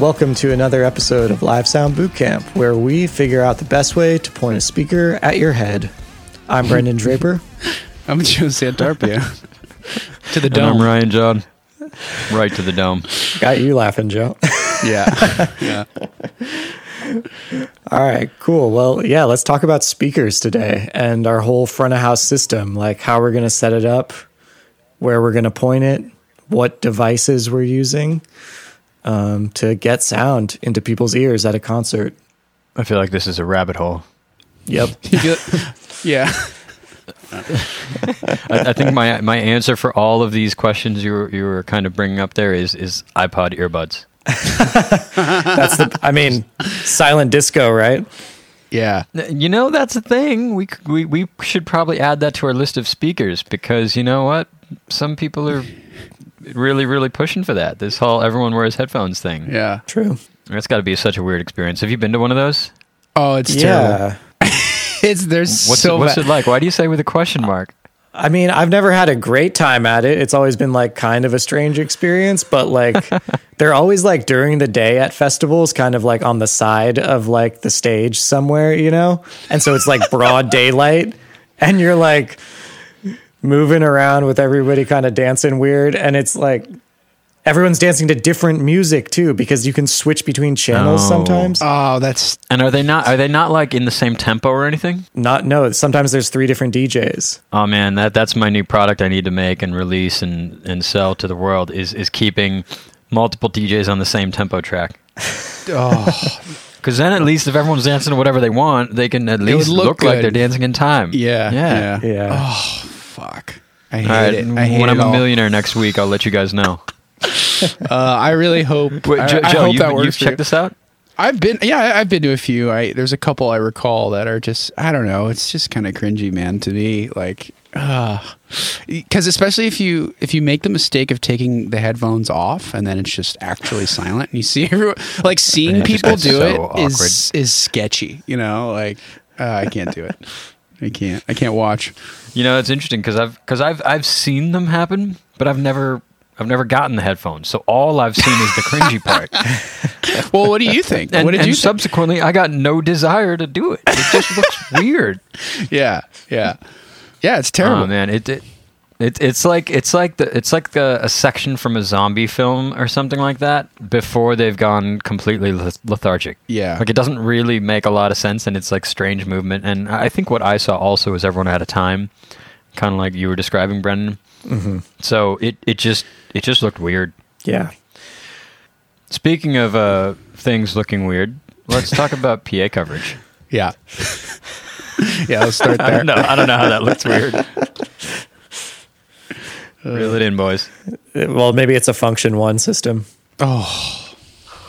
Welcome to another episode of Live Sound Bootcamp, where we figure out the best way to point a speaker at your head. I'm Brendan Draper. I'm Joe Santarpia. to the And dome. I'm Ryan John. Right to the dome. Got you laughing, Joe. Yeah. yeah. All right, cool. Well, yeah, let's talk about speakers today and our whole front of house system, like how we're going to set it up, where we're going to point it, what devices we're using um, to get sound into people's ears at a concert. I feel like this is a rabbit hole. Yep. Yeah. I, I think my my answer for all of these questions you were, you were kind of bringing up there is is iPod earbuds. That's the, I mean, silent disco, right? Yeah. You know that's a thing. We we we should probably add that to our list of speakers because you know what? Some people are really really pushing for that. This whole everyone wears headphones thing. Yeah. True. That's got to be such a weird experience. Have you been to one of those? Oh, it's terrible. Yeah. It's there's What's so it, what's bad. it like? Why do you say with a question mark? I mean, I've never had a great time at it. It's always been like kind of a strange experience, but like they're always like during the day at festivals, kind of like on the side of like the stage somewhere, you know? And so it's like broad daylight and you're like moving around with everybody kind of dancing weird. And it's like everyone's dancing to different music too, because you can switch between channels Oh. sometimes. Oh, that's And are they not are they not like in the same tempo or anything? Not, no, sometimes there's three different DJs. Oh man, that that's my new product I need to make and release and, and sell to the world is is keeping multiple DJs on the same tempo track. oh Because then at least if everyone's dancing to whatever they want, they can at least look look, like they're dancing in time. yeah. yeah. Yeah. Yeah. Oh fuck. I hate right, it. I hate when it I'm all. a millionaire next week, I'll let you guys know. Uh, I really hope. Wait, I, I Joe, hope you, that you've works. for you. checked this out? I've been, yeah, I've been to a few. I there's a couple I recall that are just, I don't know, it's just kind of cringy, man, to me. Like, because especially if you if you make the mistake of taking the headphones off and then it's just actually silent, and you see everyone like seeing Yeah, it just people do so it is is sketchy. You know, like uh, I can't do it. I can't. I can't watch. You know, it's interesting because I've because I've I've seen them happen, but I've never I've never gotten the headphones. So all I've seen is the cringy part. Well, what do you think? And, what did you think? subsequently, I got no desire to do it. It just looks weird. Yeah, yeah, yeah. It's terrible. Oh man, it, it it it's like it's like the it's like the, a section from a zombie film or something like that before they've gone completely lethargic. Yeah. like it doesn't really make a lot of sense, and it's like strange movement. And I think what I saw also is everyone had a time, kind of like you were describing, Brendan. Mm-hmm. So it it just it just looked weird. Yeah. Speaking of uh, things looking weird, let's talk about PA coverage. Yeah. yeah, let's start I there. don't know. I don't know how that looks weird. Reel it in, boys. Well, maybe it's a Funktion-One system. Oh,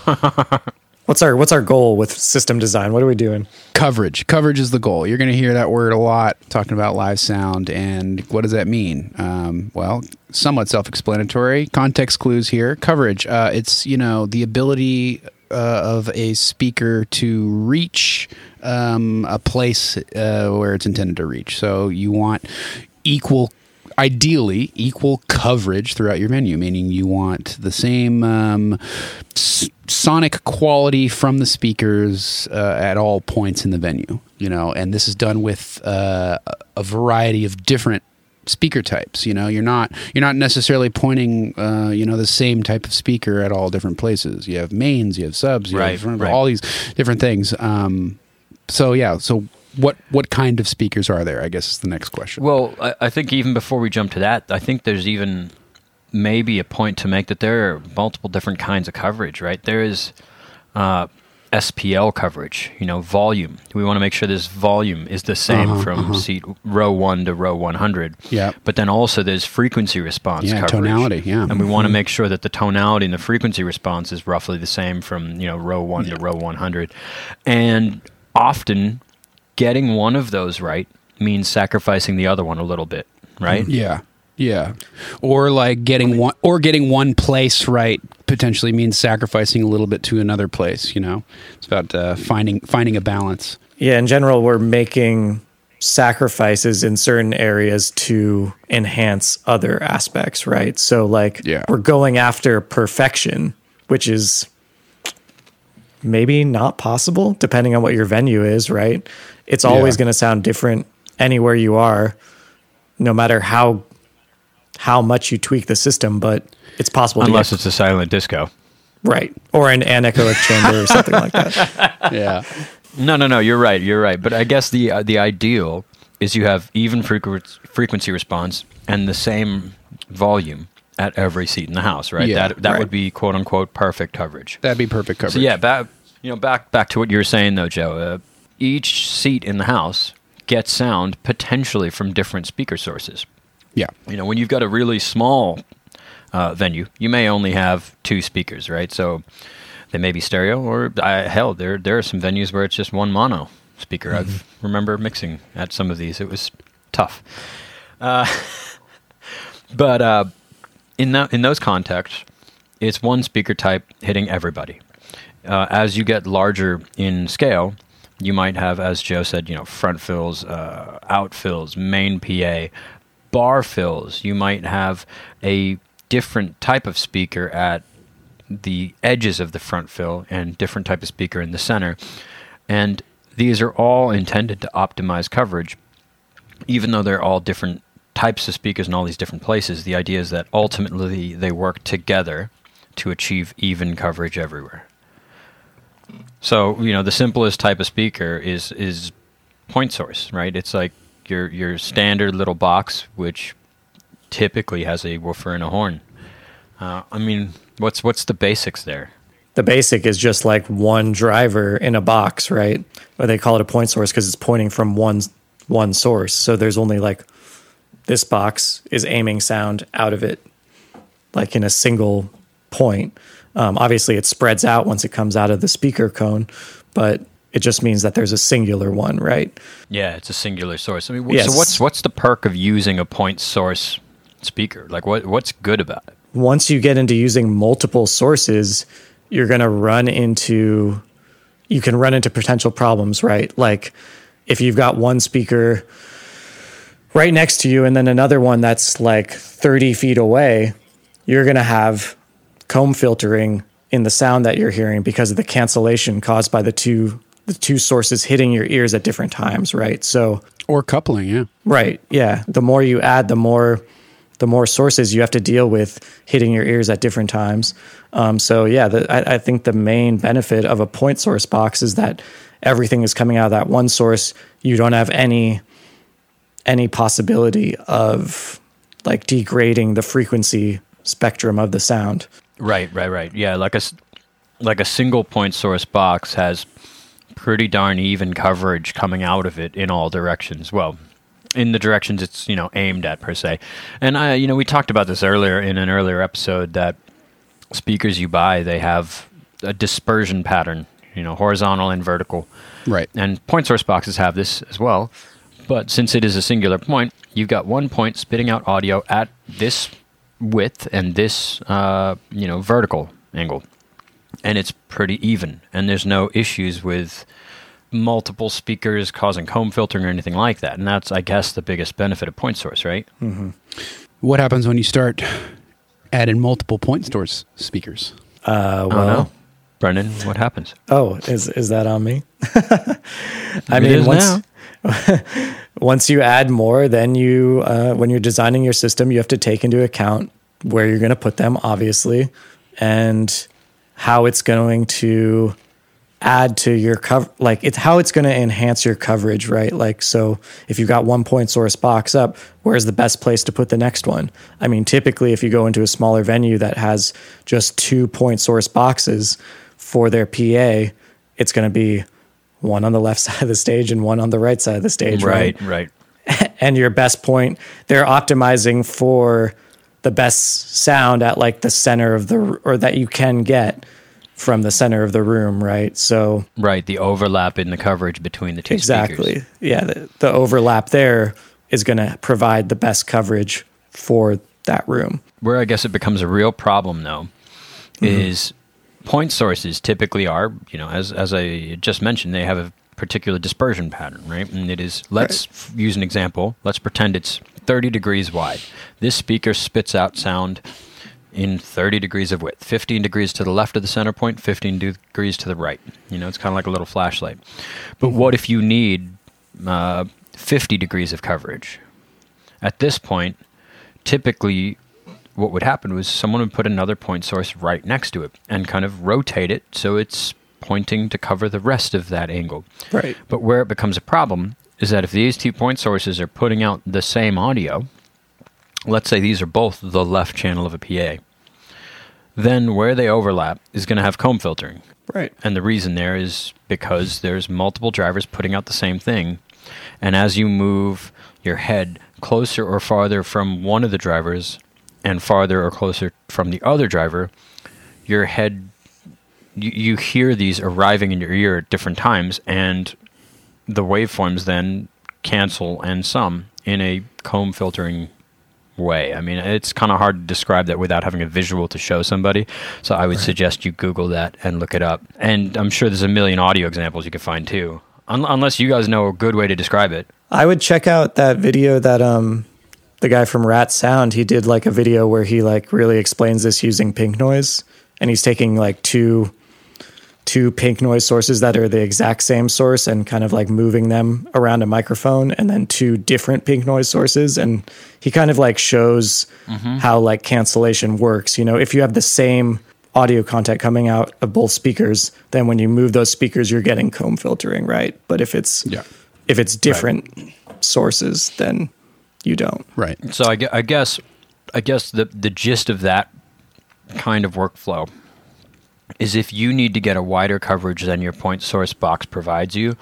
What's our what's our goal with system design? What are we doing? coverage. Coverage is the goal. You're going to hear that word a lot talking about live sound. And what does that mean? Um, well, somewhat self explanatory. Context clues here. Coverage. Uh, it's, you know, the ability uh, of a speaker to reach um, a place uh, where it's intended to reach. So you want equal ideally equal coverage throughout your venue meaning you want the same um, s- sonic quality from the speakers uh, at all points in the venue you know? And this is done with uh, a- variety of different speaker types you know? You're not you're not necessarily pointing uh, you know the same type of speaker at all different places. You have mains you have subs you Right, have right. all these different things. Um, so yeah so what what kind of speakers are there i guess is the next question Well, I, I think even before we jump to that, I think there's even maybe a point to make that there are multiple different kinds of coverage, right? There is uh, SPL coverage, you know, volume. We want to make sure this volume is the same Uh-huh, from seat row one to row 100. Yeah. But then also there's frequency response Yeah, coverage. tonality, yeah. And we want to make sure that the tonality and the frequency response is roughly the same from, you know, row one to row 100. And often getting one of those right means sacrificing the other one a little bit, right? Yeah. Yeah. Or like getting one or getting one place right potentially means sacrificing a little bit to another place, you know. It's about uh, finding finding a balance. Yeah, in general, we're making sacrifices in certain areas to enhance other aspects, right? So, like, Yeah. we're going after perfection, which is maybe not possible depending on what your venue is, right? It's always Yeah. going to sound different anywhere you are, no matter how how much you tweak the system, but it's possible Unless to it's a silent disco. get, right or an anechoic chamber or something like that. yeah. No, no, no. You're right. You're right. But I guess the uh, the ideal is you have even frequ- frequency response and the same volume at every seat in the house, right? Yeah, that that right. would be quote unquote perfect coverage. That'd be perfect coverage. So yeah, back you know back back to what you were saying though, Joe. Uh, each seat in the house gets sound potentially from different speaker sources. Yeah. You know, when you've got a really small uh, venue, you may only have two speakers, right? So they may be stereo, or uh, hell, there there are some venues where it's just one mono speaker. I remember mixing at some of these; it was tough. Uh, but uh, in that in those contexts, it's one speaker type hitting everybody. Uh, as you get larger in scale, you might have, as Joe said, you know, front fills, uh, out fills, main PA, bar fills. You might have a different type of speaker at the edges of the front fill and different type of speaker in the center. And these are all intended to optimize coverage even though they're all different types of speakers in all these different places, the idea is that ultimately they work together to achieve even coverage everywhere. So, you know, the simplest type of speaker is is point source, right? It's like your your standard little box which typically has a woofer and a horn. Uh, I mean, what's what's the basics there? The basic is just like one driver in a box, right? Or they call it a point source because it's pointing from one one source. So there's only like this box is aiming sound out of it, like in a single point. Um, obviously, it spreads out once it comes out of the speaker cone, but it just means that there's a singular one, right? Yeah, it's a singular source. I mean, wh- Yes. so what's what's the perk of using a point source speaker? Like, what what's good about it? once you get into using multiple sources, you're going to run into you can run into potential problems, right? Like if you've got one speaker right next to you and then another one that's like 30 feet away, you're going to have comb filtering in the sound that you're hearing because of the cancellation caused by the two the two sources hitting your ears at different times, right? So Or coupling, yeah. Right. Yeah. The more you add, the more the more sources you have to deal with hitting your ears at different times. Um, so yeah, the, I, I think the main benefit of a point source box is that everything is coming out of that one source. You don't have any any possibility of like degrading the frequency spectrum of the sound. Right, right, right. Yeah, like a s- like a single point source box has pretty darn even coverage coming out of it in all directions. Well, in the directions it's you know aimed at per se. And I, you know, we talked about this earlier in an earlier episode that speakers you buy they have a dispersion pattern, you know, horizontal and vertical. Right. And point source boxes have this as well. But since it is a singular point, you've got one point spitting out audio at this width and this, uh, you know, vertical angle. And it's pretty even. And there's no issues with multiple speakers causing comb filtering or anything like that. And that's, I guess, the biggest benefit of point source, right? What happens when you start adding multiple point source speakers? Uh, Oh, well, no. Brendan, what happens? Oh, is is that on me? I It mean, is once now. once you add more, then you uh, when you're designing your system, you have to take into account where you're going to put them, obviously, and how it's going to add to your cover like it's how it's going to enhance your coverage right? Like so if you've got one point source box up where's the best place to put the next one? I mean typically if you go into a smaller venue that has just two point source boxes for their pa it's going to be one on the left side of the stage and one on the right side of the stage right, Right, right. and your best point they're optimizing for the best sound at like the center of the or that you can get from the center of the room right so Right. The overlap in the coverage between the two exactly speakers. yeah the, the overlap there is going to provide the best coverage for that room Where I guess it becomes a real problem, though, mm-hmm. is point sources typically are, you know, as as I just mentioned, they have a particular dispersion pattern, right? And it is let's f- use an example. Let's pretend it's 30 degrees wide. This speaker spits out sound in 30 degrees of width 15 degrees to the left of the center point 15 degrees to the right you know it's kind of like a little flashlight but what if you need uh, 50 degrees of coverage at this point typically what would happen was someone would put another point source right next to it and kind of rotate it so it's pointing to cover the rest of that angle Right. but where it becomes a problem is that if these two point sources are putting out the same audio, let's say these are both the left channel of a PA, then where they overlap is going to have comb filtering. Right. And the reason there is because there's multiple drivers putting out the same thing. And as you move your head closer or farther from one of the drivers and farther or closer from the other driver, your head, you, you hear these arriving in your ear at different times. And the waveforms then cancel and sum in a comb filtering way. I mean, it's kind of hard to describe that without having a visual to show somebody. So I would suggest you Google that and look it up. And I'm sure there's a million audio examples you can find too, Un- unless you guys know a good way to describe it. I would check out that video that um the guy from Rat Sound he did like a video where he like really explains this using pink noise and he's taking like two two pink noise sources that are the exact same source and kind of like moving them around a microphone and then two different pink noise sources and he kind of like shows mm-hmm. how like cancellation works. You know if you have the same audio content coming out of both speakers then when you move those speakers you're getting comb filtering right? But if it's Yeah. if it's different sources then you don't Right. So I, I guess I guess the the gist of that kind of workflow is if you need to get a wider coverage than your point source box provides you,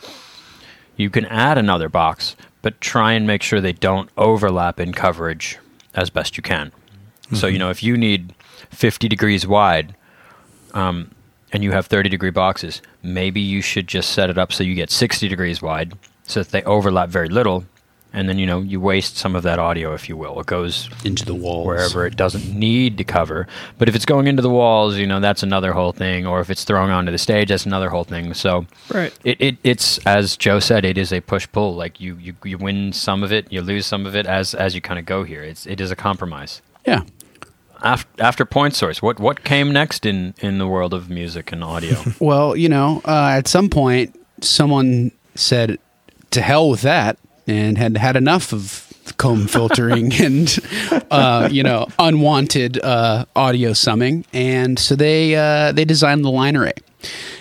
you can add another box, but try and make sure they don't overlap in coverage as best you can. So you know if you need 50 degrees wide um, and you have 30 degree boxes, maybe you should just set it up so you get 60 degrees wide so that they overlap very little. And then, you know, you waste some of that audio, if you will. It goes Into the walls. wherever it doesn't need to cover. But if it's going into the walls, you know, that's another whole thing. Or if it's thrown onto the stage, that's another whole thing. So Right. it, it it's as Joe said, it is a push pull. Like you, you you win some of it, you lose some of it as as you kind of go here. It's it is a compromise. Yeah. After, after point source, what what came next in in the world of music and audio? Well, you know, uh, at some point, someone said, "To hell with that," and had had enough of comb filtering and uh, you know unwanted uh, audio summing, and so they uh, they designed the line array.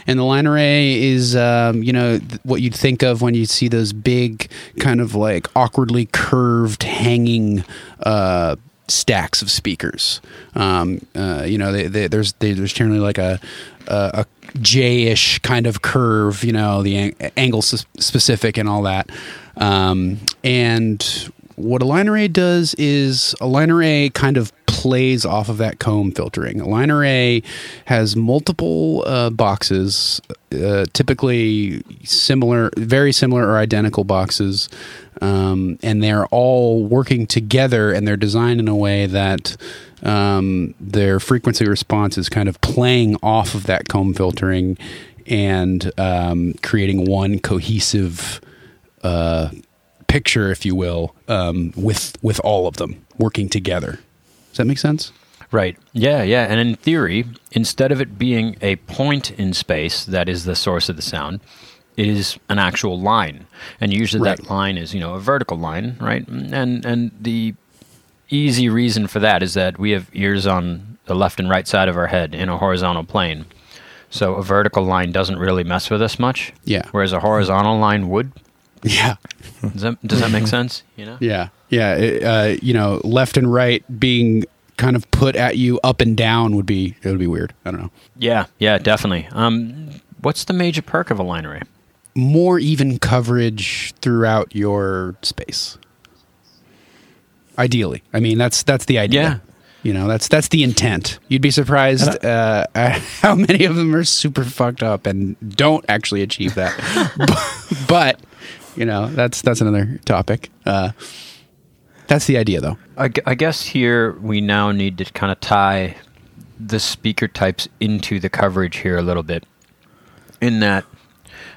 And the line array is, um, you know, th- what you'd think of when you see those big, kind of like awkwardly curved, hanging uh, stacks of speakers. Um, uh, you know, they, they, there's they, there's generally like a a, a J-ish kind of curve. You know, the ang- angle s- specific and all that. Um, and what a line array does is a line array kind of plays off of that comb filtering. A line array has multiple uh, boxes, uh, typically similar, very similar or identical boxes, um, and they're all working together and they're designed in a way that um, their frequency response is kind of playing off of that comb filtering and um, creating one cohesive uh, picture, if you will, um, with with all of them working together. Does that make sense? Right. Yeah, yeah. And in theory, instead of it being a point in space that is the source of the sound, it is an actual line. And usually Right. that line is, you know, a vertical line, right? And and the easy reason for that is that we have ears on the left and right side of our head in a horizontal plane. So a vertical line doesn't really mess with us much. Yeah. Whereas a horizontal line would. Yeah, Does that, does that make sense? You know? yeah, yeah. it, uh, you know, left and right being kind of put at you up and down would be it would be weird. I don't know. Yeah, yeah, definitely. Um, what's the major perk of a line array? More even coverage throughout your space. Ideally, I mean that's that's the idea. Yeah. You know, that's that's the intent. You'd be surprised uh, how many of them are super fucked up and don't actually achieve that. but, but, you know, that's that's another topic. Uh, that's the idea, though. I, I guess here we now need to kind of tie the speaker types into the coverage here a little bit. In that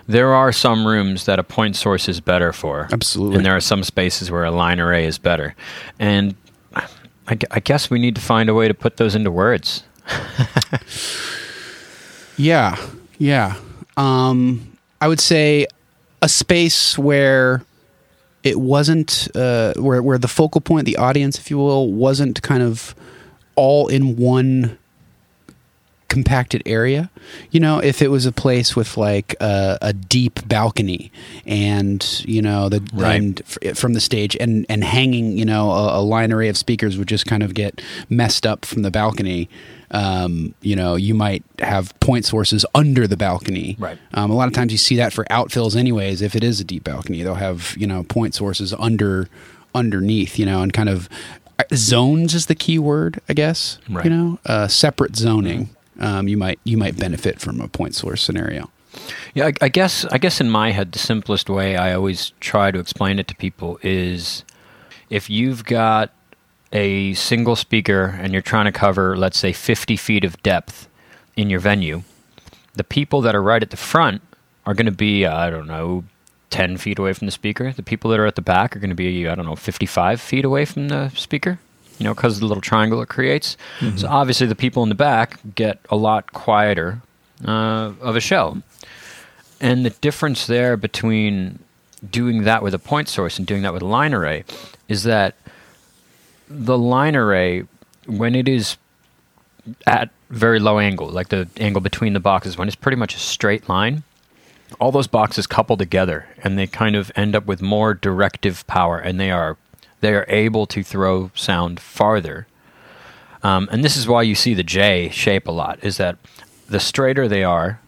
there are some rooms that a point source is better for. Absolutely. And there are some spaces where a line array is better. And I, I guess we need to find a way to put those into words. Yeah, yeah. Um, I would say a space where it wasn't uh, where where the focal point, the audience, if you will, wasn't kind of all in one compacted area. You know, if it was a place with like a, a deep balcony and you know the Right. and f- from the stage and and hanging, you know, a, a line array of speakers would just kind of get messed up from the balcony. Um, you know, you might have point sources under the balcony. Right. Um, a lot of times you see that for outfills, anyways. If it is a deep balcony, they'll have you know point sources under underneath. You know, and kind of uh, zones is the key word, I guess. Right. You know, uh, separate zoning. Um, you might you might benefit from a point source scenario. Yeah, I, I guess I guess in my head the simplest way I always try to explain it to people is if you've got a single speaker and you're trying to cover let's say 50 feet of depth in your venue, the people that are right at the front are going to be uh, I don't know 10 feet away from the speaker. The people that are at the back are going to be I don't know 55 feet away from the speaker. You know, because of the little triangle it creates. So obviously, the people in the back get a lot quieter uh, of a show. And the difference there between doing that with a point source and doing that with a line array is that the line array, when it is at very low angle, like the angle between the boxes, when it's pretty much a straight line, all those boxes couple together and they kind of end up with more directive power and they are they are able to throw sound farther. Um, and this is why you see the J shape a lot, is that the straighter they are,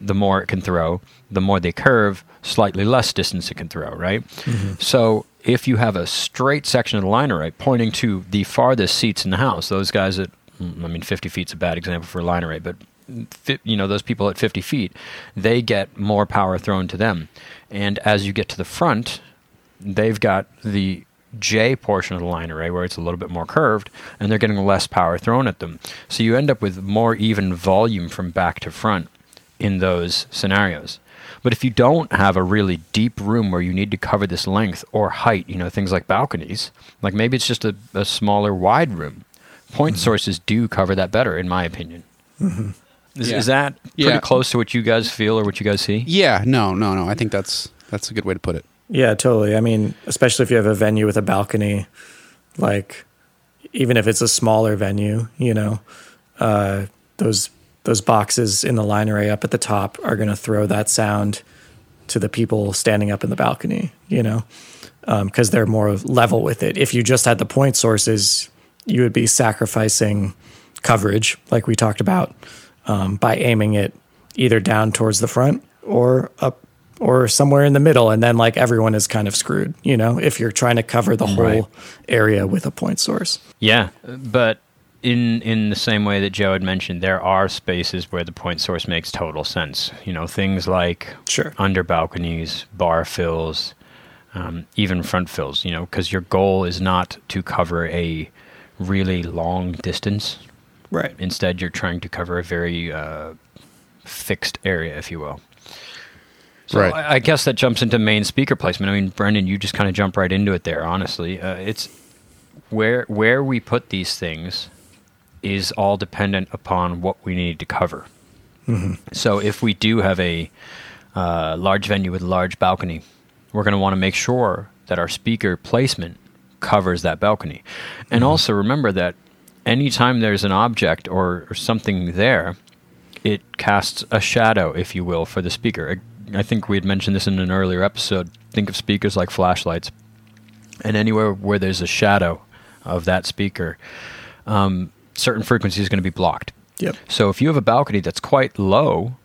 the more it can throw, the more they curve, slightly less distance it can throw, right? So if you have a straight section of the line array pointing to the farthest seats in the house, those guys at, mm, I mean, 50 feet's a bad example for a line array, but you know those people at 50 feet, they get more power thrown to them, and as you get to the front, they've got the J portion of the line array where it's a little bit more curved, and they're getting less power thrown at them. So you end up with more even volume from back to front in those scenarios. But if you don't have a really deep room where you need to cover this length or height, you know, things like balconies, like maybe it's just a, a smaller wide room, point mm-hmm. sources do cover that better, in my opinion. Mm-hmm. Is, Yeah. is that pretty Yeah. close to what you guys feel or what you guys see? Yeah. No. No. No. I think that's that's a good way to put it. Yeah, totally. I mean, especially if you have a venue with a balcony, like even if it's a smaller venue, you know, uh, those those boxes in the line array up at the top are going to throw that sound to the people standing up in the balcony, you know, because they're more level with it. If you just had the point sources, you would be sacrificing coverage, like we talked about, um, by aiming it either down towards the front or up or somewhere in the middle, and then like everyone is kind of screwed, you know, if you're trying to cover the whole Right. area with a point source. Yeah, but in in the same way that Joe had mentioned, there are spaces where the point source makes total sense. You know, things like Sure. under balconies, bar fills, um, even front fills. You know, because your goal is not to cover a really long distance. Right. Instead, you're trying to cover a very uh, fixed area, if you will. So Right. I, I guess that jumps into main speaker placement. I mean, Brendan, you just kind of jump right into it there. Honestly, uh, it's where where we put these things is all dependent upon what we need to cover. So if we do have a uh, large venue with a large balcony, we're going to want to make sure that our speaker placement covers that balcony. And also remember that anytime there's an object or, or something there, it casts a shadow, if you will, for the speaker. I, think we had mentioned this in an earlier episode. Think of speakers like flashlights. And anywhere where there's a shadow of that speaker, um, certain frequency is going to be blocked. Yep. So if you have a balcony that's quite low,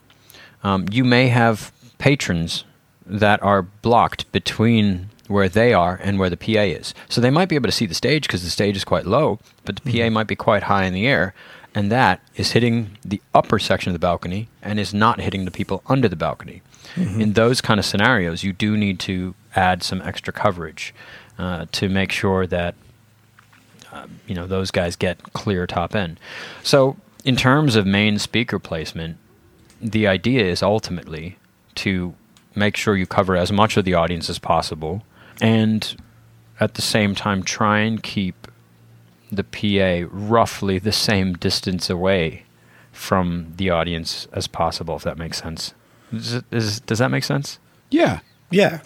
um, you may have patrons that are blocked between where they are and where the PA is. So they might be able to see the stage because the stage is quite low, but the PA might be quite high in the air, and that is hitting the upper section of the balcony and is not hitting the people under the balcony. In those kind of scenarios, you do need to add some extra coverage uh, to make sure that you know those guys get clear top end. So in terms of main speaker placement, the idea is ultimately to make sure you cover as much of the audience as possible and at the same time try and keep the PA roughly the same distance away from the audience as possible, if that makes sense. Does, it, is, does that make sense? Yeah. Yeah.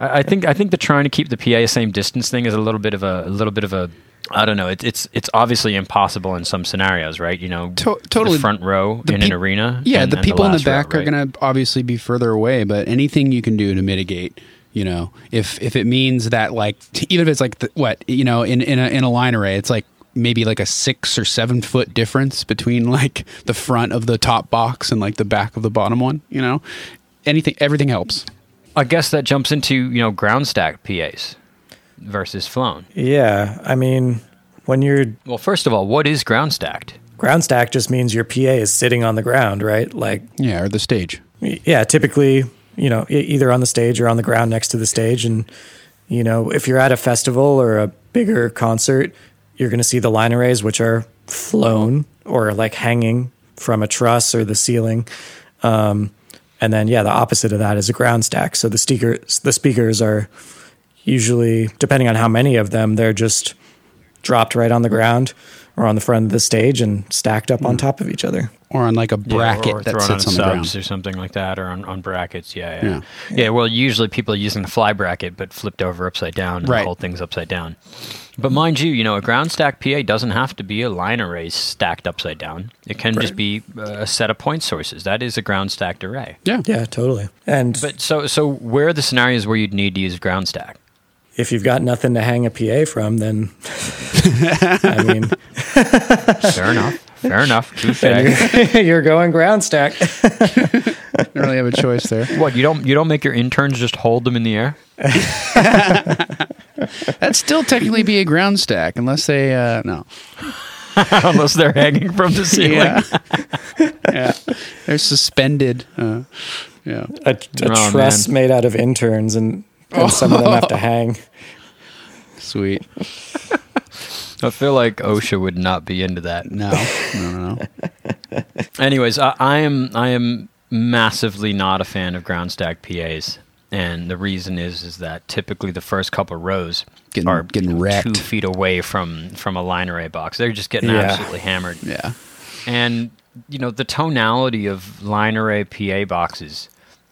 I, I think I think the trying to keep the PA same distance thing is a little bit of a, a little bit of a I don't know. It, it's it's obviously impossible in some scenarios, right? You know, To- totally. the front row The in an arena. Yeah, and- the and people in the last row, back are going to obviously be further away, but anything you can do to mitigate, you know, if if it means that like even if it's like the, what you know in in a in a line array, it's like maybe like a six or seven foot difference between like the front of the top box and like the back of the bottom one. You know, anything, everything helps. I guess that jumps into you know ground stack PAs versus flown. Yeah. I mean, when you're Well, first of all, what is ground stacked? ground stack just means your PA is sitting on the ground, right? Like, Yeah, or the stage. yeah, typically, you know, e- either on the stage or on the ground next to the stage. And, you know, if you're at a festival or a bigger concert, you're going to see the line arrays, which are flown or like hanging from a truss or the ceiling. Um, and then, yeah, the opposite of that is a ground stack. So the speakers, the speakers are usually, depending on how many of them, they're just dropped right on the ground or on the front of the stage and stacked up on top of each other. Or on like a Yeah, bracket or that thrown sits on on the subs ground. or something like that, or on, on brackets. Yeah, yeah, Yeah. yeah, Well, usually people are using the fly bracket, but flipped over upside down, and Right. the whole thing's upside down. But mind you, you know, a ground stack PA doesn't have to be a line array stacked upside down. It can just be uh, a set of point sources. That is a ground stacked array. Yeah. Yeah, totally. And But so, so where are the scenarios where you'd need to use ground stack? If you've got nothing to hang a PA from, then I mean, Fair enough. Fair enough. Touche. then you're, you're going ground stack. Don't really have a choice there. What you don't you don't make your interns just hold them in the air? That'd still technically be a ground stack unless they uh no. Unless they're hanging from the ceiling. Yeah. yeah. They're suspended. Uh, yeah. A, a Oh, truss made out of interns, and, and some of them have to oh. hang. Sweet. I feel like OSHA would not be into that. No. No, no, no. Anyways, I, I am I am massively not a fan of ground stack PAs, and the reason is is that typically the first couple rows Getting- are getting wrecked. two feet away from from a line array box. They're just getting Yeah. absolutely hammered. Yeah. And you know the tonality of line array PA boxes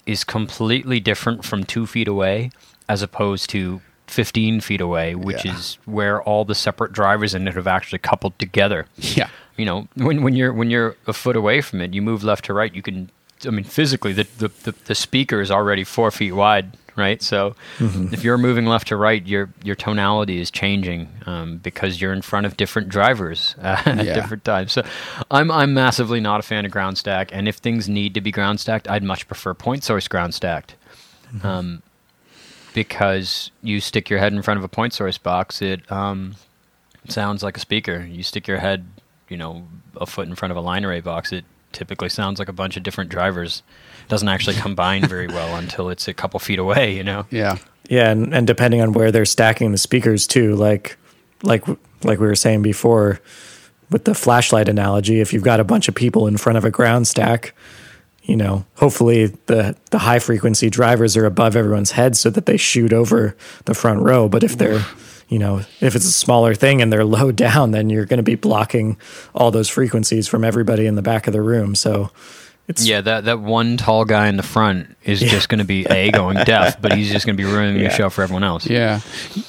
is completely different from two feet away as opposed to 15 feet away, which Yeah. is where all the separate drivers in it have actually coupled together. Yeah. You know, when when you're when you're a foot away from it, you move left to right. You can, I mean, physically, the the, the, the speaker is already four feet wide, right? So if you're moving left to right, your your tonality is changing um, because you're in front of different drivers uh, at Yeah. different times. So I'm I'm massively not a fan of ground stack, and if things need to be ground stacked, I'd much prefer point source ground stacked. Um, because you stick your head in front of a point source box, it um, sounds like a speaker. You stick your head, you know, a foot in front of a line array box, it typically sounds like a bunch of different drivers. doesn't actually combine very well until it's a couple feet away, you know. Yeah. Yeah, and, and depending on where they're stacking the speakers too, like like like we were saying before with the flashlight analogy, if you've got a bunch of people in front of a ground stack, you know, hopefully the the high frequency drivers are above everyone's heads so that they shoot over the front row. But if they're you know, if it's a smaller thing and they're low down, then you're going to be blocking all those frequencies from everybody in the back of the room. So it's Yeah, that, that one tall guy in the front is just going to be a going deaf, but he's just going to be ruining the Yeah. show for everyone else. Yeah.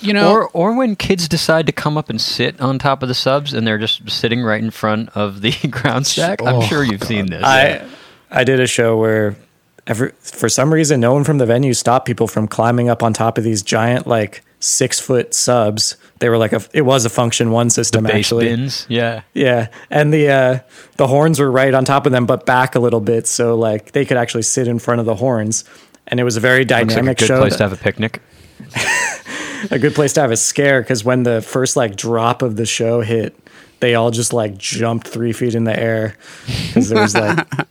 You know, Or or when kids decide to come up and sit on top of the subs and they're just sitting right in front of the ground stack. I'm Oh, sure you've seen this. I I did a show where every for some reason no one from the venue stopped people from climbing up on top of these giant like six foot subs. They were like a it was a Funktion-One system actually. bins, yeah. Yeah, and the uh, the horns were right on top of them, but back a little bit, so like they could actually sit in front of the horns. And it was a very Looks like a good show. place to have a picnic. a good place to have a scare because when the first like drop of the show hit, they all just like jumped three feet in the air because it was like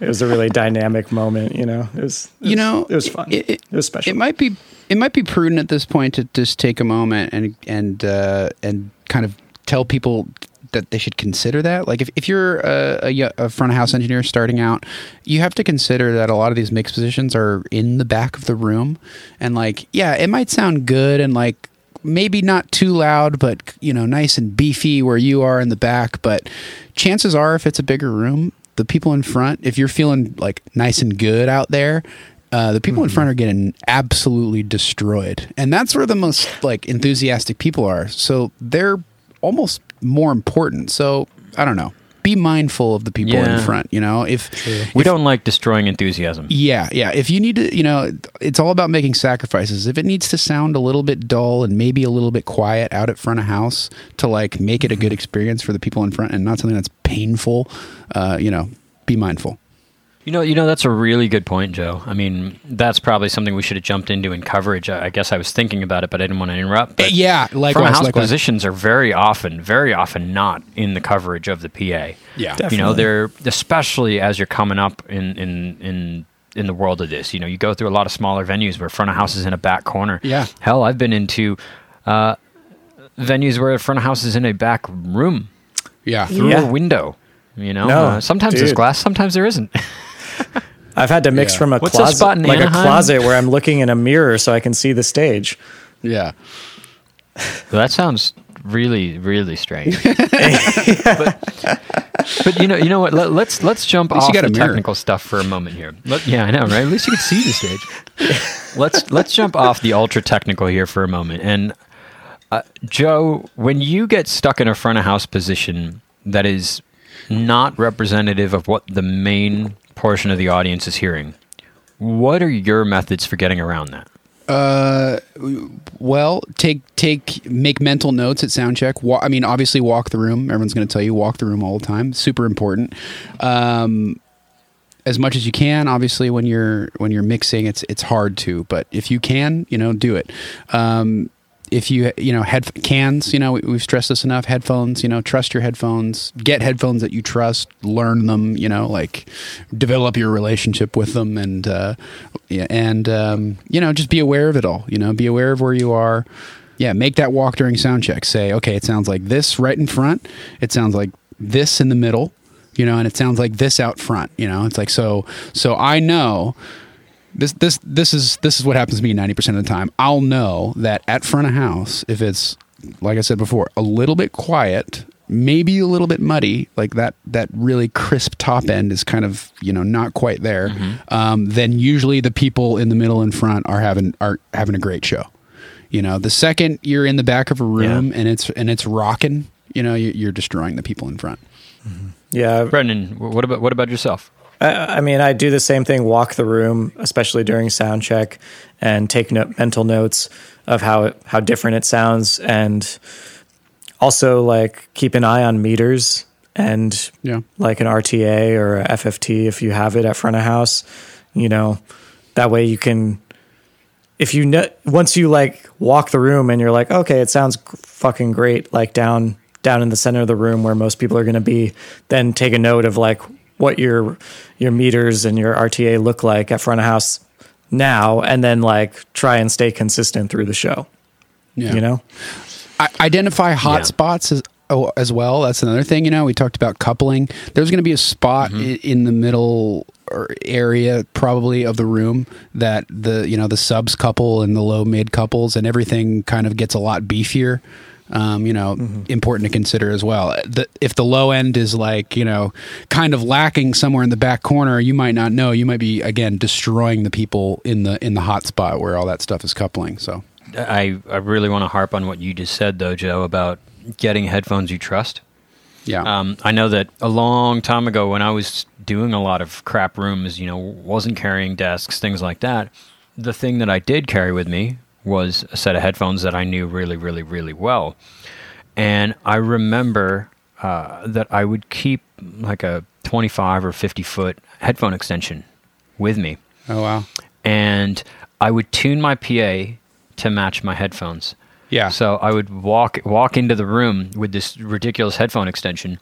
it was a really dynamic moment. You know, it was, it you know, it was fun. It, It, was special. It might be it might be prudent at this point to just take a moment and and uh, and kind of tell people that they should consider that. Like if, if you're a front of house engineer starting out, you have to consider that a lot of these mix positions are in the back of the room, and like yeah, it might sound good and like maybe not too loud, but you know, nice and beefy where you are in the back. But chances are, if it's a bigger room, the people in front, if you're feeling like nice and good out there, uh, the people in front are getting absolutely destroyed, and that's where the most like enthusiastic people are. So they're almost more important. So I don't know. Be mindful of the people Yeah. in front. You know, if We don't like destroying enthusiasm. yeah, yeah. If you need to, you know, it's all about making sacrifices. If it needs to sound a little bit dull and maybe a little bit quiet out at front of house to like make it a good experience for the people in front and not something that's painful, uh, you know, be mindful. You know, you know that's a really good point, Joe. I mean, that's probably something we should have jumped into in coverage. I I guess I was thinking about it, but I didn't want to interrupt. But yeah, like front of house likewise. positions are very often, very often not in the coverage of the PA. Yeah, You know, they're especially as you're coming up in in in in the world of this. You know, you go through a lot of smaller venues where front of house is in a back corner. Yeah. Hell, I've been into uh, venues where front of house is in a back room yeah. through Yeah. a window. You know, No, uh, sometimes there's glass, sometimes there isn't. I've had to mix Yeah. from a What's that closet, spot in like Anaheim? a closet where I'm looking in a mirror so I can see the stage. Yeah. that sounds really, really strange. but, but you know, you know what? Let, let's let's jump off the a technical stuff for a moment here. Let, yeah, I know, right? At least you can see the stage. let's let's jump off the ultra technical here for a moment. And uh, Joe, when you get stuck in a front of house position that is not representative of what the main portion of the audience is hearing, what are your methods for getting around that? Uh, well, take take make mental notes at sound check. I mean, obviously, walk the room. Everyone's going to tell you walk the room all the time. Super important. Um, as much as you can. Obviously, when you're when you're mixing, it's it's hard to, but if you can, you know, do it. Um, if you you know head cans, you know we, we've stressed this enough. Headphones, you know, trust your headphones. Get headphones that you trust. Learn them. You know, like develop your relationship with them, and uh, and um, you know, just be aware of it all. You know, be aware of where you are. Yeah, make that walk during sound check. Say, okay, it sounds like this right in front. It sounds like this in the middle you know, and it sounds like this out front, you know. It's like so so I know this this this is this is what happens to me 90% of the time. I'll know that at front of house if it's like I said before, a little bit quiet, maybe a little bit muddy, like that that really crisp top end is kind of, you know, not quite there. Um, then usually the people in the middle and front are having are having a great show. You know, the second you're in the back of a room and it's and it's rocking, you know, you- you're destroying the people in front. Yeah, Brendan, what about what about yourself? I, I mean, I do the same thing, walk the room, especially during sound check, and take no- mental notes of how it, how different it sounds, and also like keep an eye on meters and Yeah. like an RTA or a FFT if you have it at front of house. You know, that way you can. If you know, once you like walk the room and you're like, okay, it sounds fucking great, like down down in the center of the room where most people are going to be, then take a note of like what your your meters and your RTA look like at front of house now, and then like try and stay consistent through the show. Yeah. You know, I- identify hot Yeah. spots as oh, as well. That's another thing. You know, we talked about coupling. There's going to be a spot Mm-hmm. i- in the middle or area probably of the room that the you know the subs couple and the low mid couples and everything kind of gets a lot beefier. Um, you know, Mm-hmm. important to consider as well. The, if the low end is like you know kind of lacking somewhere in the back corner, you might not know. You might be again destroying the people in the in the hot spot where all that stuff is coupling. So I, I really want to harp on what you just said, though, Joe, about getting headphones you trust. yeah, Um, I know that a long time ago when I was doing a lot of crap rooms, you know, wasn't carrying desks, things like that, the thing that I did carry with me was a set of headphones that I knew really, really, really well. And I remember uh, that I would keep like a 25 or 50 foot headphone extension with me oh wow, and I would tune my PA to match my headphones. yeah. So I would walk walk into the room with this ridiculous headphone extension,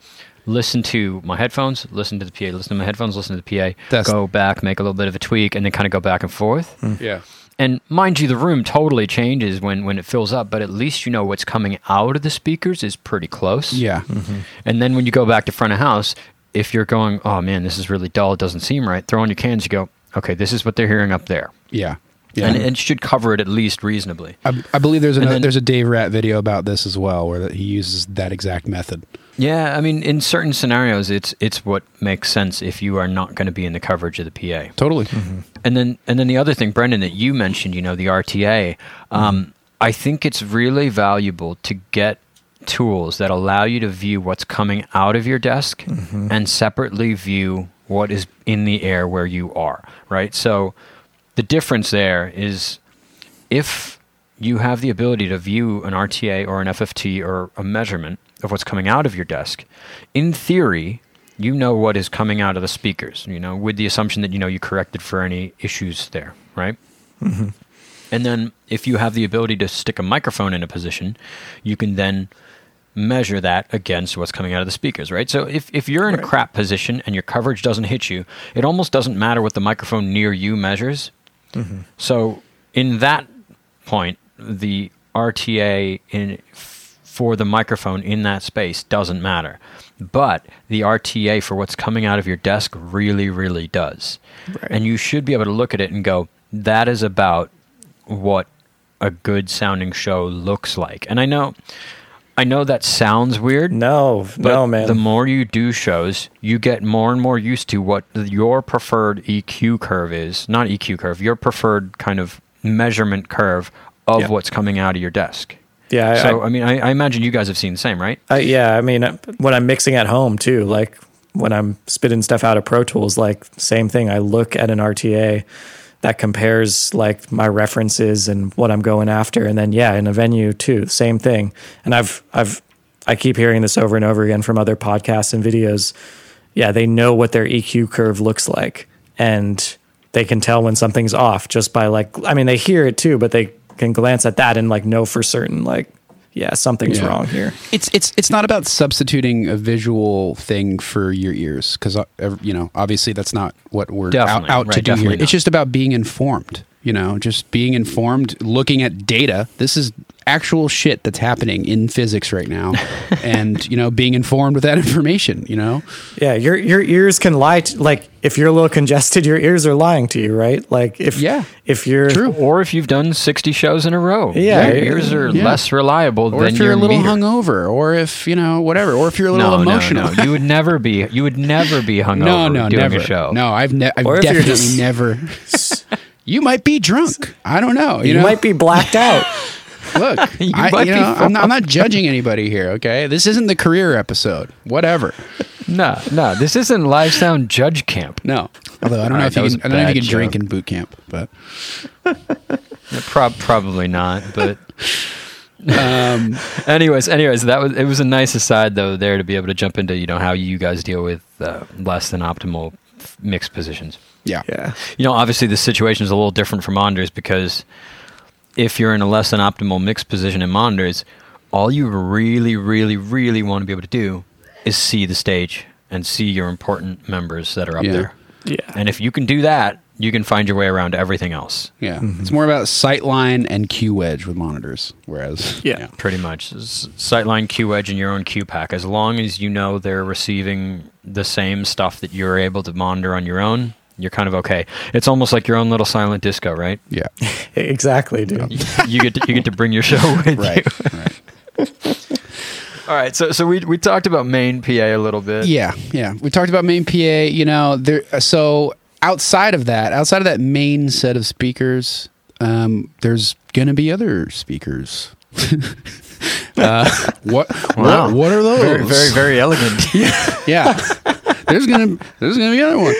listen to my headphones, listen to the PA, listen to my headphones, listen to the PA, That's- go back, make a little bit of a tweak, and then kind of go back and forth. yeah. And mind you, the room totally changes when, when it fills up, but at least you know what's coming out of the speakers is pretty close. Yeah. Mm-hmm. And then when you go back to front of house, if you're going, oh man, this is really dull, it doesn't seem right, throw on your cans, you go, okay, this is what they're hearing up there. Yeah. Yeah. and it should cover it at least reasonably. I, I believe there's a then- there's a Dave Rat video about this as well, where he uses that exact method. Yeah, I mean, in certain scenarios, it's it's what makes sense if you are not going to be in the coverage of the PA. Totally. Mm-hmm. And then and then the other thing, Brendan, that you mentioned, you know, the RTA. Um, I think it's really valuable to get tools that allow you to view what's coming out of your desk and separately view what is in the air where you are. Right. So the difference there is if you have the ability to view an RTA or an FFT or a measurement of what's coming out of your desk, in theory, you know what is coming out of the speakers, you know, with the assumption that you know you corrected for any issues there, right? Mm-hmm. And then if you have the ability to stick a microphone in a position, you can then measure that against what's coming out of the speakers, right? So if, if you're in a crap position and your coverage doesn't hit you, it almost doesn't matter what the microphone near you measures. Mm-hmm. So in that point, the RTA in for the microphone in that space doesn't matter. But the RTA for what's coming out of your desk really, really does. Right. And you should be able to look at it and go, that is about what a good sounding show looks like. And I know I know that sounds weird. No, But no, man. the more you do shows, you get more and more used to what your preferred EQ curve is. Not EQ curve, your preferred kind of measurement curve of Yeah. what's coming out of your desk. Yeah, I, so, I, I, mean, I, I imagine you guys have seen the same, right? I, yeah. I mean, uh, when I'm mixing at home too, like when I'm spitting stuff out of Pro Tools, like same thing. I look at an RTA that compares like my references and what I'm going after, and then yeah, in a venue too, same thing. And I've I've I keep hearing this over and over again from other podcasts and videos. Yeah, they know what their EQ curve looks like, and they can tell when something's off just by like. I mean, they hear it too, but they can glance at that and like know for certain like, yeah, something's Yeah. wrong here. It's it's it's not about substituting a visual thing for your ears because uh, you know obviously that's not what we're out, Definitely, out to right, do here. definitely It's just about being informed. You know, just being informed, looking at data. This is actual shit that's happening in physics right now, and you know, being informed with that information. You know, Yeah, your your ears can lie. To, like if you're a little congested, your ears are lying to you, right? Like if Yeah, if you're true. Or if you've done 60 shows in a row, Yeah, your ears are yeah. less reliable than your ears are. or than if you're your a little meter. hungover, or if you know whatever, or if you're a little no, emotional. no, no. You would never be. You would never be hungover no, no, doing never. a show. No, I've, ne- I've Or if you're definitely just- never. you might be drunk. I don't know. You, you know? might be blacked out. Look, You I, might you be know, I'm, not, I'm not judging anybody here. Okay, this isn't the career episode. Whatever. no, no. This isn't live sound judge camp. No. Although I don't know if you can. a I don't know if you can drink in boot camp, but Prob- probably not. But um, anyways, anyways, that was it. Was a nice aside though there to be able to jump into you know how you guys deal with uh, less than optimal f- mixed positions. Yeah, Yeah, You know, obviously the situation is a little different for monitors because if you're in a less than optimal mixed position in monitors, all you really, really, really want to be able to do is see the stage and see your important members that are up Yeah. there. yeah. And if you can do that, you can find your way around everything else. yeah. Mm-hmm. It's more about sight line and cue wedge with monitors, whereas Yeah. Pretty much. S- Sightline cue wedge and your own cue pack. As long as you know they're receiving the same stuff that you're able to monitor on your own, you're kind of okay. It's almost like your own little silent disco, right? yeah, exactly, dude. you, you get to, you get to bring your show with right, you. right. All right, so so we we talked about main PA a little bit. Yeah, yeah. We talked about main PA. You know, there. So outside of that, outside of that main set of speakers, um, there's gonna be other speakers. uh, what, Wow. what? What are those? Very very very elegant. yeah. There's gonna there's gonna be another one.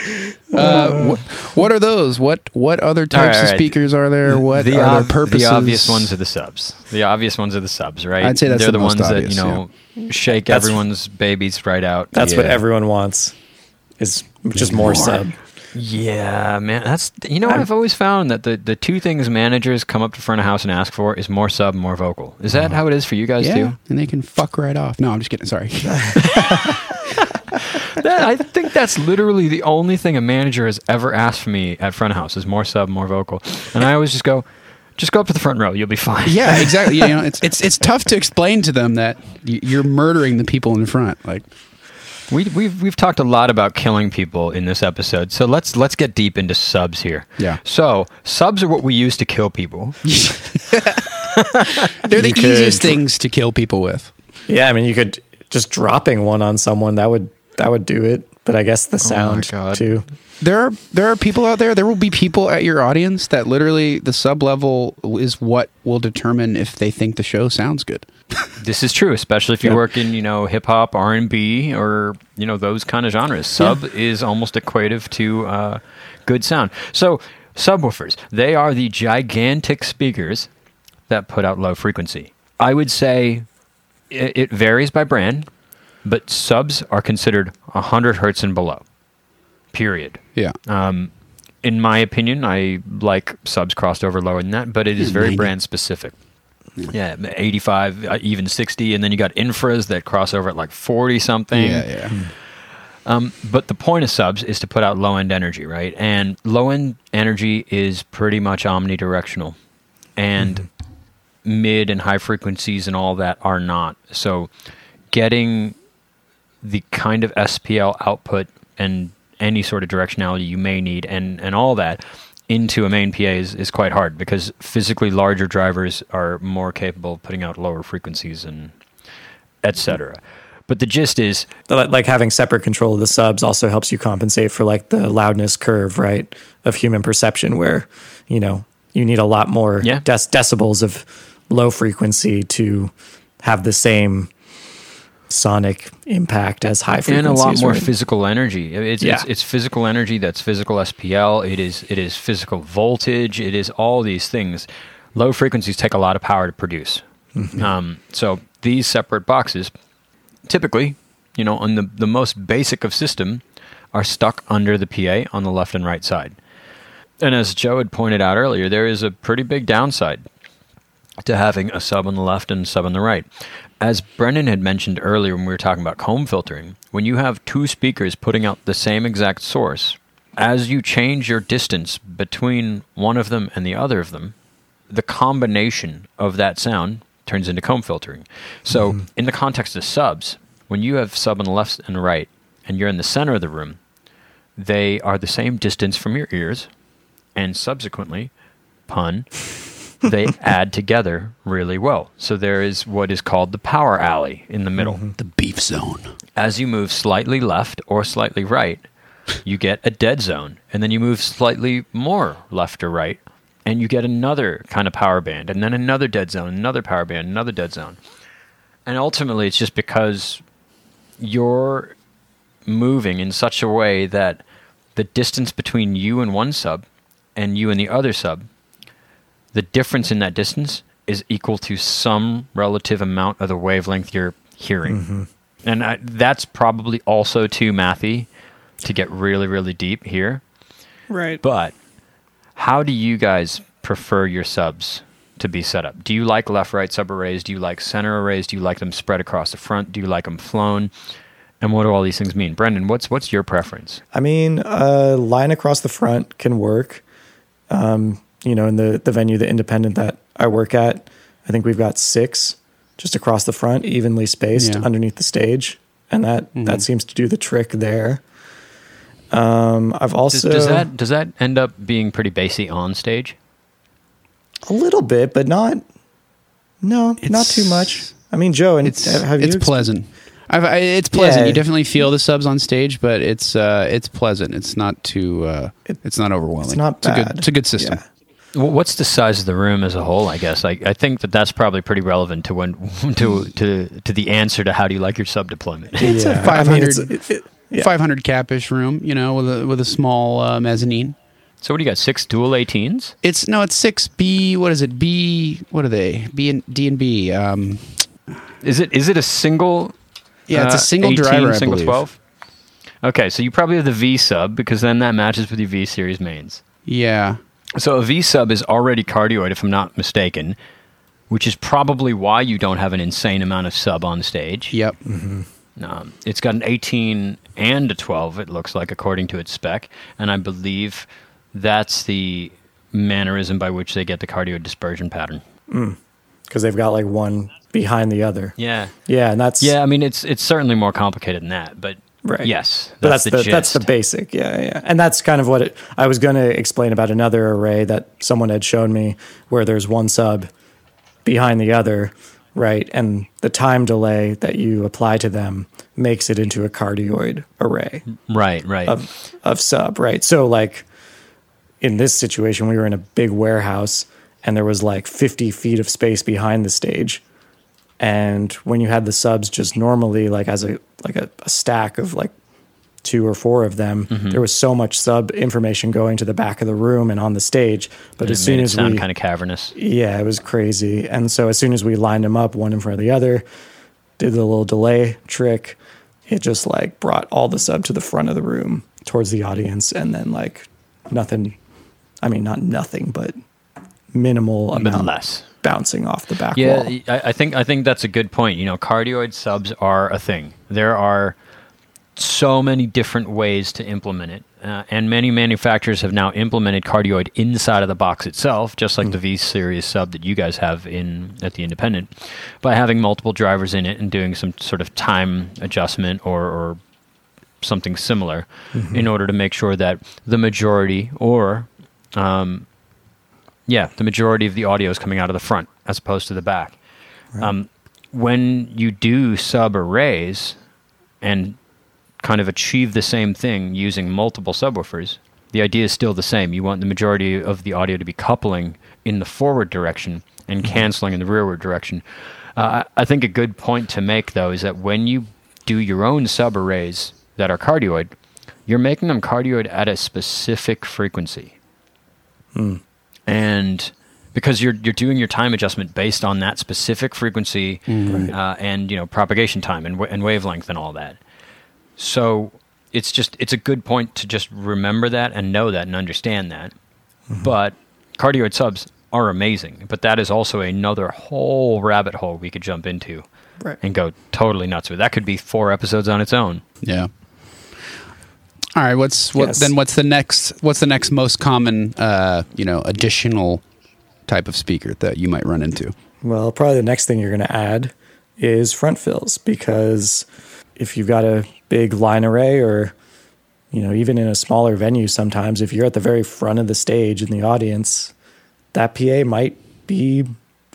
Uh, what, what are those? What what other types right, of all right. speakers are there? What the, are ob- their purposes? the obvious ones are the subs. The obvious ones are the subs, right? I'd say that's they're the the, most ones obvious, that you know shake That's- everyone's babies right out. That's what everyone wants. Is just more, More. sub. Yeah, man. That's you know what I'm- I've always found that the, the two things managers come up to front of house and ask for is more sub, more vocal. Is that how it is for you guys yeah, too? and they can fuck right off. No, I'm just kidding. Sorry. That, I think that's literally the only thing a manager has ever asked for me at front of house is more sub, more vocal. And I always just go, just go up to the front row, you'll be fine. yeah, exactly. You know, it's it's it's tough to explain to them that you're murdering the people in front. Like, We, we've we've talked a lot about killing people in this episode, so let's let's get deep into subs here. Yeah. So subs are what we use to kill people. They're the You could- easiest things to kill people with. Yeah, I mean, you could just dropping one on someone that would that would do it. But I guess the sound God. too. There are there are people out there. There will be people at your audience that literally the sub level is what will determine if they think the show sounds good. This is true, especially if you Yeah. work in you know hip hop, R and B, or you know those kind of genres. Sub is almost equative to uh, good sound. So subwoofers, they are the gigantic speakers that put out low frequency. I would say it, it varies by brand, but subs are considered 100 hertz and below. Period. Yeah. In my opinion, I like subs crossed over lower than that, but it is very 90. brand specific. Yeah, 85, uh, even 60, and then you got infras that cross over at like 40 something. yeah, yeah. Um, but the point of subs is to put out low end energy, right? And low end energy is pretty much omnidirectional. And mid and high frequencies and all that are not. So getting the kind of SPL output and any sort of directionality you may need and, and all that into a main PA is, is quite hard because physically larger drivers are more capable of putting out lower frequencies and etc. Mm-hmm. But the gist is Like having separate control of the subs also helps you compensate for like the loudness curve, right, of human perception, where you know you need a lot more Yeah. dec- decibels of low frequency to have the same sonic impact as high frequencies. and a lot more right? physical energy. It's, Yeah. it's it's physical energy that's physical SPL. It is it is physical voltage. It is all these things. Low frequencies take a lot of power to produce. Um, so these separate boxes, typically, you know, on the the most basic of system, are stuck under the PA on the left and right side. And as Joe had pointed out earlier, there is a pretty big downside to having a sub on the left and sub on the right. As Brendan had mentioned earlier when we were talking about comb filtering, when you have two speakers putting out the same exact source, as you change your distance between one of them and the other of them, the combination of that sound turns into comb filtering. So, mm-hmm. in the context of subs, when you have sub on the left and right, and you're in the center of the room, they are the same distance from your ears, and subsequently, pun, they add together really well. So there is what is called the power alley in the middle. Mm-hmm. The beef zone. As you move slightly left or slightly right, you get a dead zone. And then you move slightly more left or right, and you get another kind of power band, and then another dead zone, another power band, another dead zone. And ultimately, it's just because you're moving in such a way that the distance between you and one sub and you and the other sub, the difference in that distance is equal to some relative amount of the wavelength you're hearing. And I, that's probably also too mathy to get really, really deep here. Right. But how do you guys prefer your subs to be set up? Do you like left right sub arrays? Do you like center arrays? Do you like them spread across the front? Do you like them flown? And what do all these things mean? Brendan, what's what's your preference? I mean, a line across the front can work. Um, you know, in the the venue, the independent that I work at, I think we've got six just across the front, evenly spaced Yeah. underneath the stage, and that that seems to do the trick there. Um, I've also does that does that end up being pretty bassy on stage? a little bit, but not no, not too much. I mean, Joe, and It's have you it's pleasant. I've, I, it's pleasant. Yeah. You definitely feel the subs on stage, but it's uh, it's pleasant. It's not too. Uh, It- it's not overwhelming. It's not a bad. good. It's a good system. Yeah. Wh- What's the size of the room as a whole? I guess I, I think that that's probably pretty relevant to when to to to the answer to how do you like your sub deployment. It's a Yeah, I mean, 500 it's- it- it- yeah. 500 capish room, you know, with a with a small uh, mezzanine. so what do you got? Six dual 18s? It's no, it's six B. What is it? B. What are they? B and D and B. Um, Is it is it a single? yeah, it's uh, a single 18, driver. Single 12. Okay, so you probably have the V sub because then that matches with your V series mains. Yeah, So a V sub is already cardioid, if I'm not mistaken, which is probably why you don't have an insane amount of sub on stage. Yep. Um, it's got an 18 and a 12, it looks like, according to its spec. And I believe that's the mannerism by which they get the cardioid dispersion pattern. because they've got like one behind the other. Yeah. Yeah, and that's Yeah, I mean, it's it's certainly more complicated than that, but Right. Yes, but that's, that's the, the that's the basic. Yeah, yeah. And that's kind of what it, I was going to explain about another array that someone had shown me where there's one sub behind the other, right? And the time delay that you apply to them makes it into a cardioid array Right, right. of of sub, right? So like in this situation, we were in a big warehouse and there was like 50 feet of space behind the stage. And when you had the subs just normally like as a like a, a stack of like two or four of them, Mm-hmm. there was so much sub information going to the back of the room and on the stage. But as soon as sound we kind of cavernous. yeah, it was crazy. And so as soon as we lined them up one in front of the other, did the little delay trick, it just like brought all the sub to the front of the room towards the audience and then like nothing I mean not nothing, but minimal amount less. Bouncing off the back Yeah, wall. I, I think I think that's a good point. You know, cardioid subs are a thing. There are so many different ways to implement it, uh, and many manufacturers have now implemented cardioid inside of the box itself, just like the V series sub that you guys have in at the Independent, by having multiple drivers in it and doing some sort of time adjustment or, or something similar in order to make sure that the majority or um, yeah, the majority of the audio is coming out of the front as opposed to the back. Um, when you do sub arrays and kind of achieve the same thing using multiple subwoofers, the idea is still the same. You want the majority of the audio to be coupling in the forward direction and canceling in the rearward direction. Uh, I I think a good point to make, though, is that when you do your own sub arrays that are cardioid, you're making them cardioid at a specific frequency and because you're you're doing your time adjustment based on that specific frequency uh, and you know propagation time and, and wavelength and all that. So it's just it's a good point to just remember that and know that and understand that. But cardioid subs are amazing, but that is also another whole rabbit hole we could jump into Right. and go totally nuts with. That could be four episodes on its own. Yeah. All right. What's what Yes. then? What's the next? What's the next most common, uh, you know, additional type of speaker that you might run into? Well, probably the next thing you're going to add is front fills because if you've got a big line array or you know, even in a smaller venue sometimes if you're at the very front of the stage in the audience, that PA might be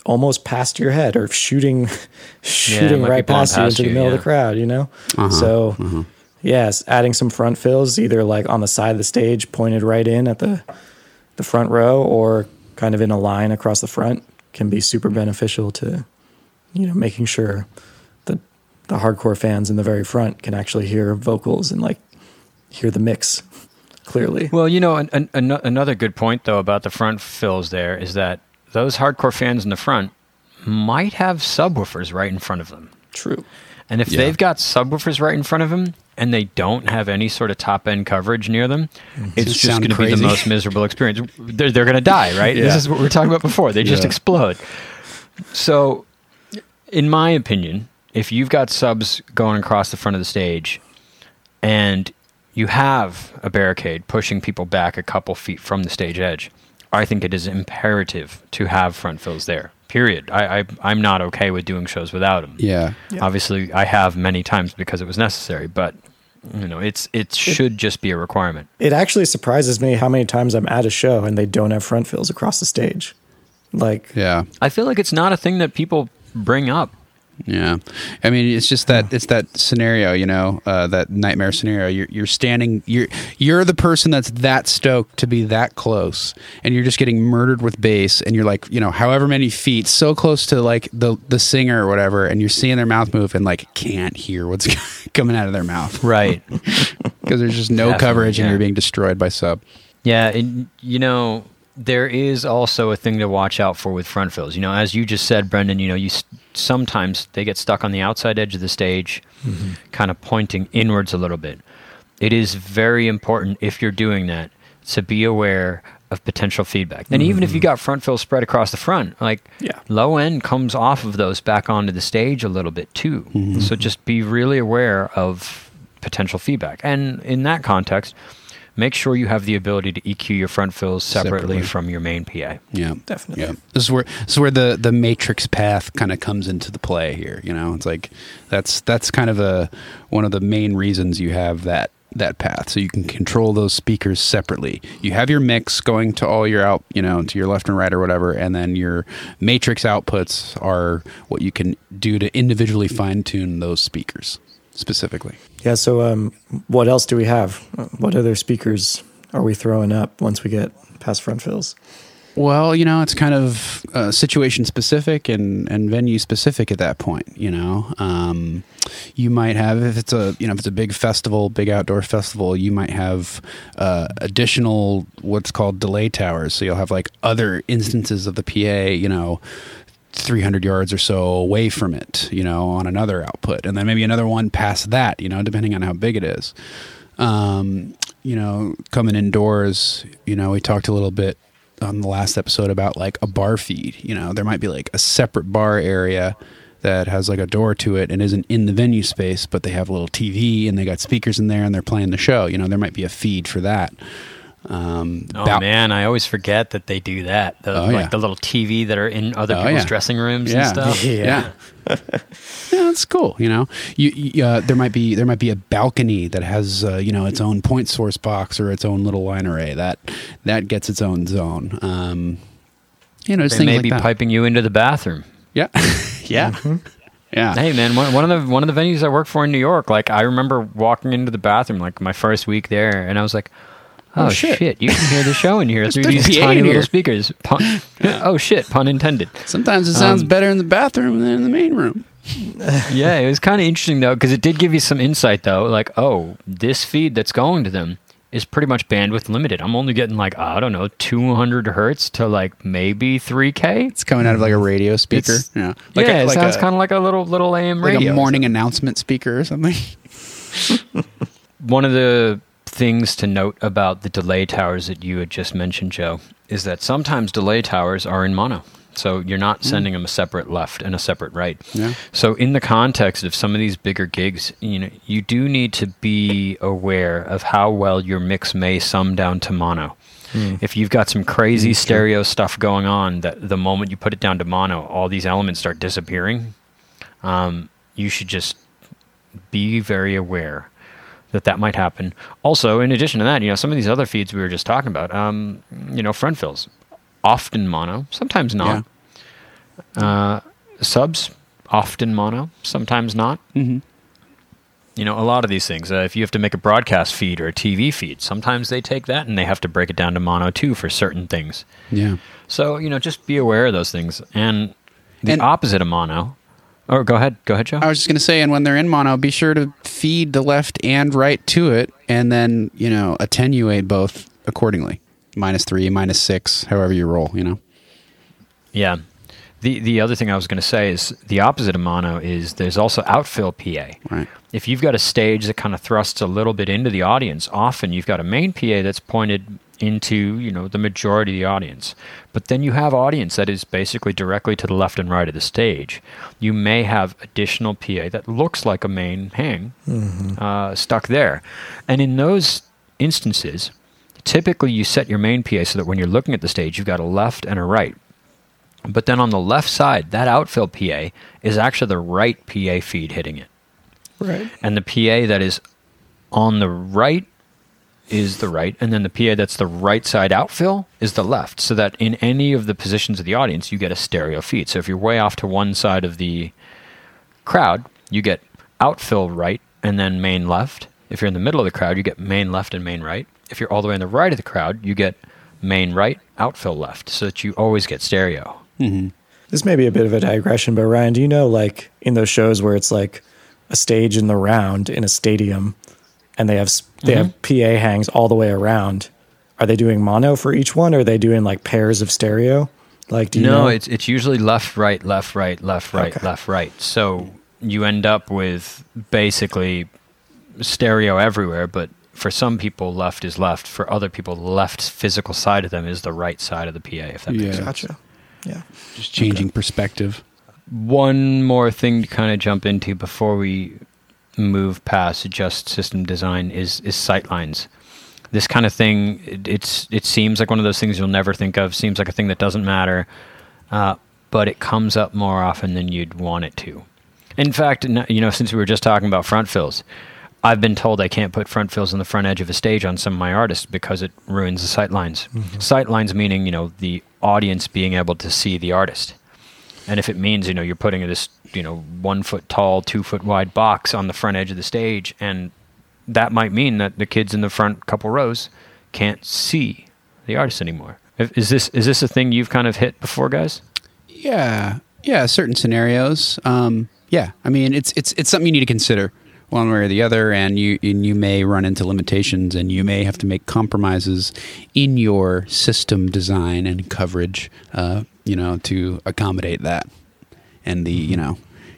almost past your head or shooting shooting might be right blowing past you past into the you, middle of the crowd, you know? Uh-huh, so yes, adding some front fills either like on the side of the stage pointed right in at the the front row or kind of in a line across the front can be super beneficial to you know making sure that the hardcore fans in the very front can actually hear vocals and like hear the mix clearly. Well, you know, an, an, an, another good point though about the front fills there is that those hardcore fans in the front might have subwoofers right in front of them. True. And if Yeah. they've got subwoofers right in front of them and they don't have any sort of top end coverage near them, it's Just just going to be the most miserable experience. They're, they're going to die, right? Yeah. This is what we were talking about before. They just Yeah. explode. So, in my opinion, if you've got subs going across the front of the stage and you have a barricade pushing people back a couple feet from the stage edge, I think it is imperative to have front fills there. Period. I, I I'm not okay with doing shows without them. Yeah. Yeah. Obviously, I have many times because it was necessary, but you know, it's it should just be a requirement. It actually surprises me how many times I'm at a show and they don't have front fills across the stage. Like Yeah. I feel like it's not a thing that people bring up. Yeah, I mean, it's just that it's that scenario, you know, uh, that nightmare scenario. You're you're standing, you're you're the person that's that stoked to be that close, and you're just getting murdered with bass, and you're like, you know, however many feet, so close to like the the singer or whatever, and you're seeing their mouth move, and like can't hear what's coming out of their mouth Right. because there's just no Definitely, coverage, and you're being destroyed by sub. Yeah, and you know, there is also a thing to watch out for with front fills. You know, as you just said, Brendan, you know, you sometimes they get stuck on the outside edge of the stage, mm-hmm. kind of pointing inwards a little bit. It is very important if you're doing that to be aware of potential feedback. And even if you mm-hmm. got front fill spread across the front, like Yeah. low end comes off of those back onto the stage a little bit too. Mm-hmm. So just be really aware of potential feedback. And in that context, make sure you have the ability to EQ your front fills separately, Separately. from your main PA. Yeah, Definitely. Yeah, this is where this is where the the matrix path kind of comes into the play here. You know, it's like that's that's kind of a one of the main reasons you have that that path, so you can control those speakers separately. You have your mix going to all your out, you know, to your left and right or whatever, and then your matrix outputs are what you can do to individually fine tune those speakers specifically. Yeah. So, um, what else do we have? What other speakers are we throwing up once we get past front fills? Well, you know, it's kind of uh, situation specific and, and venue specific at that point. You know, um, you might have if it's a you know if it's a big festival, big outdoor festival, you might have uh, additional what's called delay towers. So you'll have like other instances of the PA. You know. 300 yards or so away from it, you know, on another output, and then maybe another one past that, you know, depending on how big it is. Um, you know, coming indoors, you know, we talked a little bit on the last episode about like a bar feed. You know, there might be like a separate bar area that has like a door to it and isn't in the venue space, but they have a little TV and they got speakers in there and they're playing the show. You know, there might be a feed for that. Um, Oh bou- man, I always forget that they do that. The, Oh, like yeah. the little TV that are in other Oh, people's yeah. dressing rooms Yeah. and stuff. Yeah. yeah, that's cool. You know, you, you uh, there might be there might be a balcony that has uh, you know its own point source box or its own little line array that that gets its own zone. Um, you know, just They may like be that. piping you into the bathroom. Yeah, yeah, yeah. Hey man, one, one of the one of the venues I work for in New York, like I remember walking into the bathroom like my first week there, and I was like, "Oh, Oh, shit. shit. you can hear the show in here through these tiny little here." speakers." Pun, oh shit, pun intended. Sometimes it sounds Um, better in the bathroom than in the main room. yeah, it was kind of interesting though because it did give you some insight though. Like, oh, this feed that's going to them is pretty much bandwidth limited. I'm only getting like I don't know, 200 hertz to like maybe 3k. It's coming out of like a radio speaker. It's- yeah, like yeah, a, it like sounds kind of like a little little AM like radio. a morning announcement speaker or something. One of the things to note about the delay towers that you had just mentioned, Joe, is that sometimes delay towers are in mono. So you're not sending them a separate left and a separate right. Yeah. So in the context of some of these bigger gigs, you know, you do need to be aware of how well your mix may sum down to mono. If you've got some crazy stereo stuff going on, that the moment you put it down to mono, all these elements start disappearing. Um, you should just be very aware that that might happen. Also, in addition to that, you know, some of these other feeds we were just talking about, um, you know, front fills, often mono, sometimes not. Uh, subs, often mono, sometimes not. Mm-hmm. You know, a lot of these things. Uh, if you have to make a broadcast feed or a TV feed, sometimes they take that and they have to break it down to mono too for certain things. Yeah. So you know, just be aware of those things. And the And- opposite of mono. Or go ahead, go ahead, Joe. I was just going to say, and when they're in mono, be sure to feed the left and right to it, and then you know attenuate both accordingly. Minus three, minus six, however you roll. You know. Yeah. The the other thing I was going to say is the opposite of mono is there's also outfill PA. Right. If you've got a stage that kind of thrusts a little bit into the audience, often you've got a main PA that's pointed into, you know, the majority of the audience. But then you have audience that is basically directly to the left and right of the stage. You may have additional PA that looks like a main hang uh, stuck there. And in those instances, typically you set your main PA so that when you're looking at the stage, you've got a left and a right. But then on the left side, that outfill PA is actually the right PA feed hitting it. Right. And the PA that is on the right is the right, and then the PA that's the right side outfill is the left. So that in any of the positions of the audience, you get a stereo feed. So if you're way off to one side of the crowd, you get outfill right and then main left. If you're in the middle of the crowd, you get main left and main right. If you're all the way on the right of the crowd, you get main right, outfill left, so that you always get stereo. Mm-hmm. This may be a bit of a digression, but Ryan, do you know, like in those shows where it's like a stage in the round in a stadium, and they have s- they have mm-hmm. PA hangs all the way around? Are they doing mono for each one, or are they doing like pairs of stereo? Like, do you no, know? it's it's usually left, right, left, right, left, right, Okay. left, right. So you end up with basically stereo everywhere, but for some people, left is left. For other people, left physical side of them is the right side of the PA. If that makes Yeah. gotcha. Yeah. Just changing perspective. One more thing to kind of jump into before we move past just system design is is sightlines. this kind of thing, it, it's it seems like one of those things you'll never think of. Seems like a thing that doesn't matter, uh, but it comes up more often than you'd want it to. In fact, you know, since we were just talking about front fills, I've been told I can't put front fills on the front edge of a stage on some of my artists because it ruins the sight lines. Sight lines meaning you know the audience being able to see the artist. And if it means, you know, you're putting this, you know, one foot tall, two foot wide box on the front edge of the stage, and that might mean that the kids in the front couple rows can't see the artist anymore. Is this is this a thing you've kind of hit before, guys? Yeah, yeah, certain scenarios. Um, yeah, I mean, it's it's it's something you need to consider one way or the other, and you and you may run into limitations, and you may have to make compromises in your system design and coverage, uh, you know, to accommodate that. And the you know,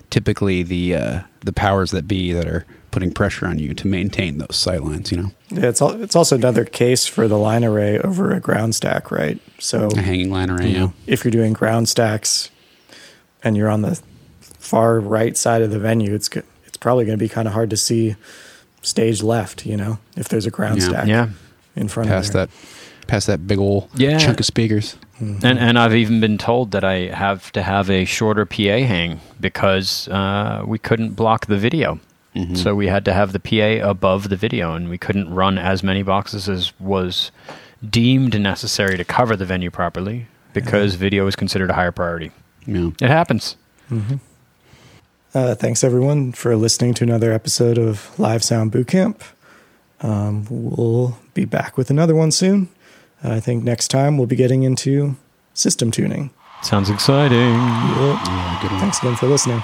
typically the uh, the powers that be that are putting pressure on you to maintain those sightlines, you know, Yeah, it's al- it's also another case for the line array over a ground stack, right? So a hanging line array. You know, if you're doing ground stacks and you're on the far right side of the venue, it's go- it's probably going to be kind of hard to see stage left. You know, if there's a ground Yeah. stack Yeah. in front past of there. that, past that big old Yeah. chunk of speakers. And and I've even been told that I have to have a shorter PA hang because uh, we couldn't block the video. So we had to have the PA above the video, and we couldn't run as many boxes as was deemed necessary to cover the venue properly because video is considered a higher priority. Yeah. It happens. Uh, thanks everyone for listening to another episode of Live Sound Bootcamp. Um, we'll be back with another one soon. I think next time we'll be getting into system tuning. Sounds exciting. Yep. Yeah, good one. Thanks again for listening.